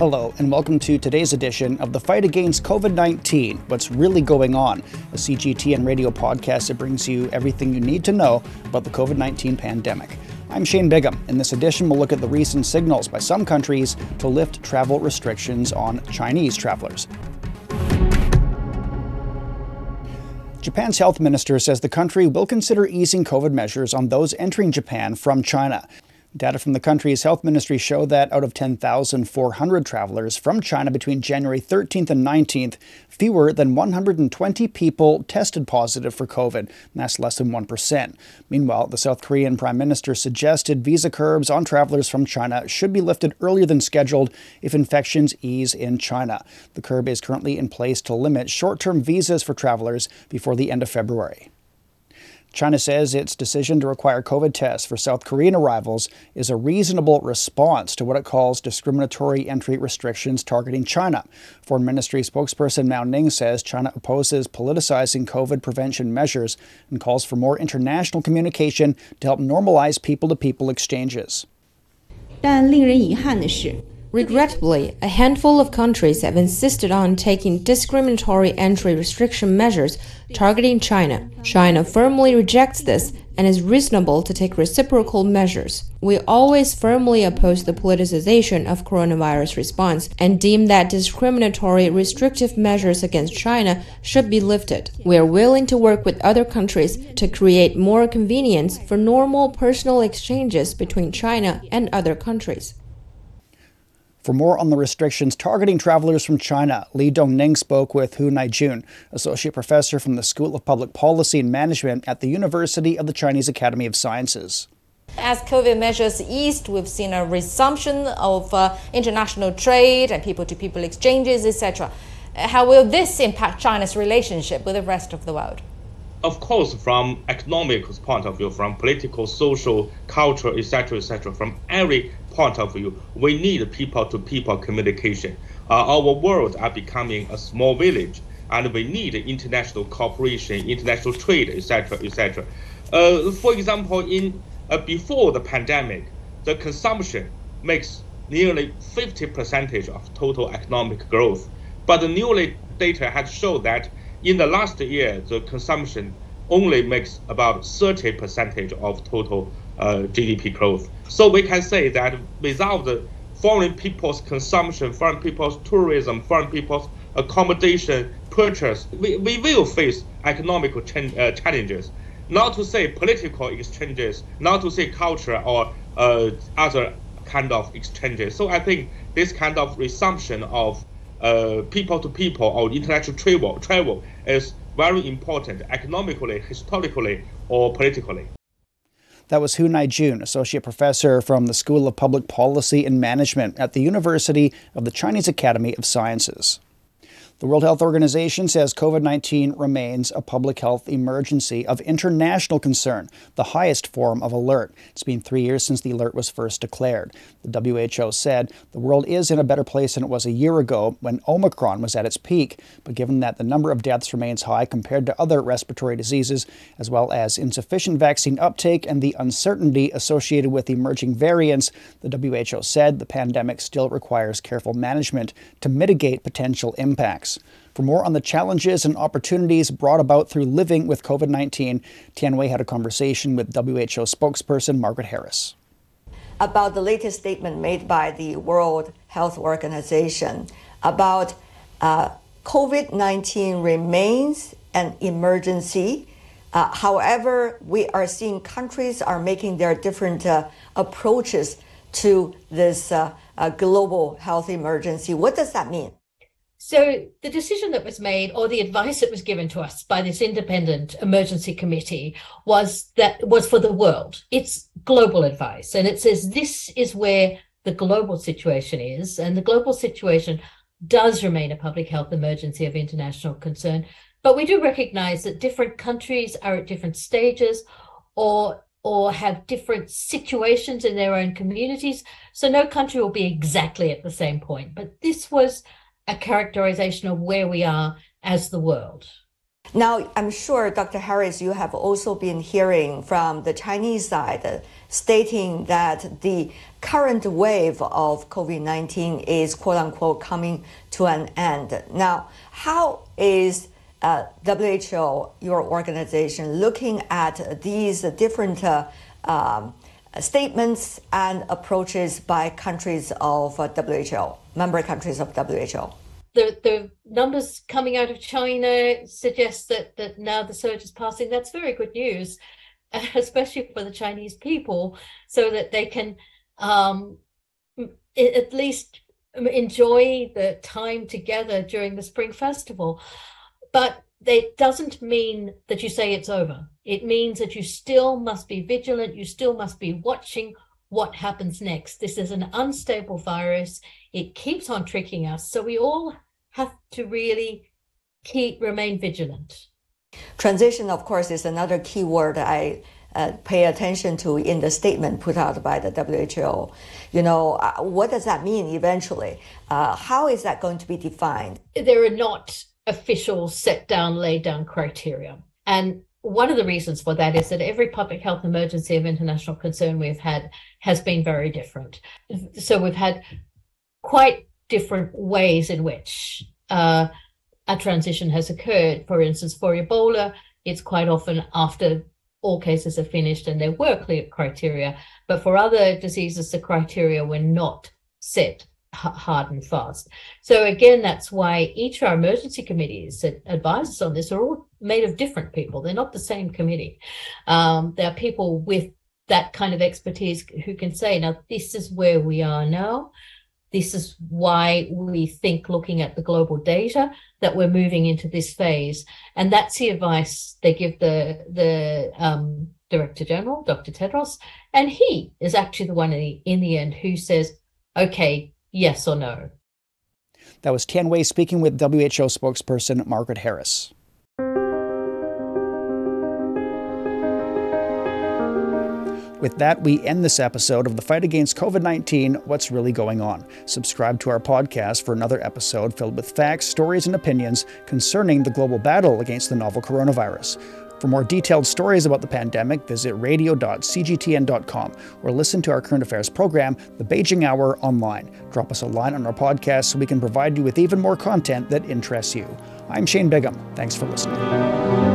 Hello, and welcome to today's edition of the Fight Against COVID 19 What's Really Going On, a CGTN radio podcast that brings you everything you need to know about the COVID 19 pandemic. I'm Shane Bigham. In this edition, we'll look at the recent signals by some countries to lift travel restrictions on Chinese travelers. Japan's health minister says the country will consider easing COVID measures on those entering Japan from China. Data from the country's health ministry show that out of 10,400 travelers from China between January 13th and 19th, fewer than 120 people tested positive for COVID. That's less than 1%. Meanwhile, the South Korean prime minister suggested visa curbs on travelers from China should be lifted earlier than scheduled if infections ease in China. The curb is currently in place to limit short term visas for travelers before the end of February. China says its decision to require COVID tests for South Korean arrivals is a reasonable response to what it calls discriminatory entry restrictions targeting China. Foreign Ministry spokesperson Mao Ning says China opposes politicizing COVID prevention measures and calls for more international communication to help normalize people to people exchanges. 但令人遗憾的是， Regrettably, a handful of countries have insisted on taking discriminatory entry restriction measures targeting China. China firmly rejects this and is reasonable to take reciprocal measures. We always firmly oppose the politicization of coronavirus response and deem that discriminatory restrictive measures against China should be lifted. We are willing to work with other countries to create more convenience for normal personal exchanges between China and other countries. For more on the restrictions targeting travelers from China, Li Dongning spoke with Hu Naijun, associate professor from the School of Public Policy and Management at the University of the Chinese Academy of Sciences. As COVID measures eased, we've seen a resumption of uh, international trade and people to people exchanges, etc. How will this impact China's relationship with the rest of the world? Of course, from economic point of view, from political, social, cultural, etc., etc., from every point of view, we need people-to-people communication. Uh, our world are becoming a small village, and we need international cooperation, international trade, etc., etc. Uh, for example, in uh, before the pandemic, the consumption makes nearly 50 percentage of total economic growth, but the newly data has shown that in the last year, the consumption only makes about 30 percentage of total uh, GDP growth. So we can say that without the foreign people's consumption, foreign people's tourism, foreign people's accommodation, purchase, we, we will face economic ch- uh, challenges. Not to say political exchanges, not to say culture or uh, other kind of exchanges. So I think this kind of resumption of uh, people to people or international travel travel is very important economically, historically, or politically. That was Hu Naijun, associate professor from the School of Public Policy and Management at the University of the Chinese Academy of Sciences. The World Health Organization says COVID 19 remains a public health emergency of international concern, the highest form of alert. It's been three years since the alert was first declared. The WHO said the world is in a better place than it was a year ago when Omicron was at its peak. But given that the number of deaths remains high compared to other respiratory diseases, as well as insufficient vaccine uptake and the uncertainty associated with emerging variants, the WHO said the pandemic still requires careful management to mitigate potential impacts. For more on the challenges and opportunities brought about through living with COVID 19, Tian Wei had a conversation with WHO spokesperson Margaret Harris. About the latest statement made by the World Health Organization about uh, COVID 19 remains an emergency. Uh, however, we are seeing countries are making their different uh, approaches to this uh, global health emergency. What does that mean? So the decision that was made or the advice that was given to us by this independent emergency committee was that was for the world. It's global advice and it says this is where the global situation is and the global situation does remain a public health emergency of international concern. But we do recognize that different countries are at different stages or or have different situations in their own communities. So no country will be exactly at the same point. But this was a characterization of where we are as the world. Now, I'm sure, Dr. Harris, you have also been hearing from the Chinese side stating that the current wave of COVID 19 is quote unquote coming to an end. Now, how is uh, WHO, your organization, looking at these different uh, um, statements and approaches by countries of uh, WHO, member countries of WHO? The, the numbers coming out of China suggest that, that now the surge is passing. That's very good news, especially for the Chinese people, so that they can um, at least enjoy the time together during the Spring Festival. But it doesn't mean that you say it's over. It means that you still must be vigilant. You still must be watching what happens next. This is an unstable virus. It keeps on tricking us. So we all have to really keep remain vigilant. Transition, of course, is another key word I uh, pay attention to in the statement put out by the WHO. You know, uh, what does that mean eventually? Uh, how is that going to be defined? There are not official set down, laid down criteria. And one of the reasons for that is that every public health emergency of international concern we've had has been very different. So we've had quite different ways in which uh, a transition has occurred. For instance, for Ebola, it's quite often after all cases are finished and there were clear criteria. But for other diseases, the criteria were not set hard and fast. So again, that's why each of our emergency committees that advise us on this are all made of different people. They're not the same committee. Um, there are people with that kind of expertise who can say, now this is where we are now. This is why we think looking at the global data that we're moving into this phase. And that's the advice they give the, the um, Director General, Dr. Tedros. And he is actually the one in the, in the end who says, okay, yes or no. That was Tian Wei speaking with WHO spokesperson Margaret Harris. With that, we end this episode of the fight against COVID 19 What's Really Going On. Subscribe to our podcast for another episode filled with facts, stories, and opinions concerning the global battle against the novel coronavirus. For more detailed stories about the pandemic, visit radio.cgtn.com or listen to our current affairs program, The Beijing Hour, online. Drop us a line on our podcast so we can provide you with even more content that interests you. I'm Shane Bigham. Thanks for listening.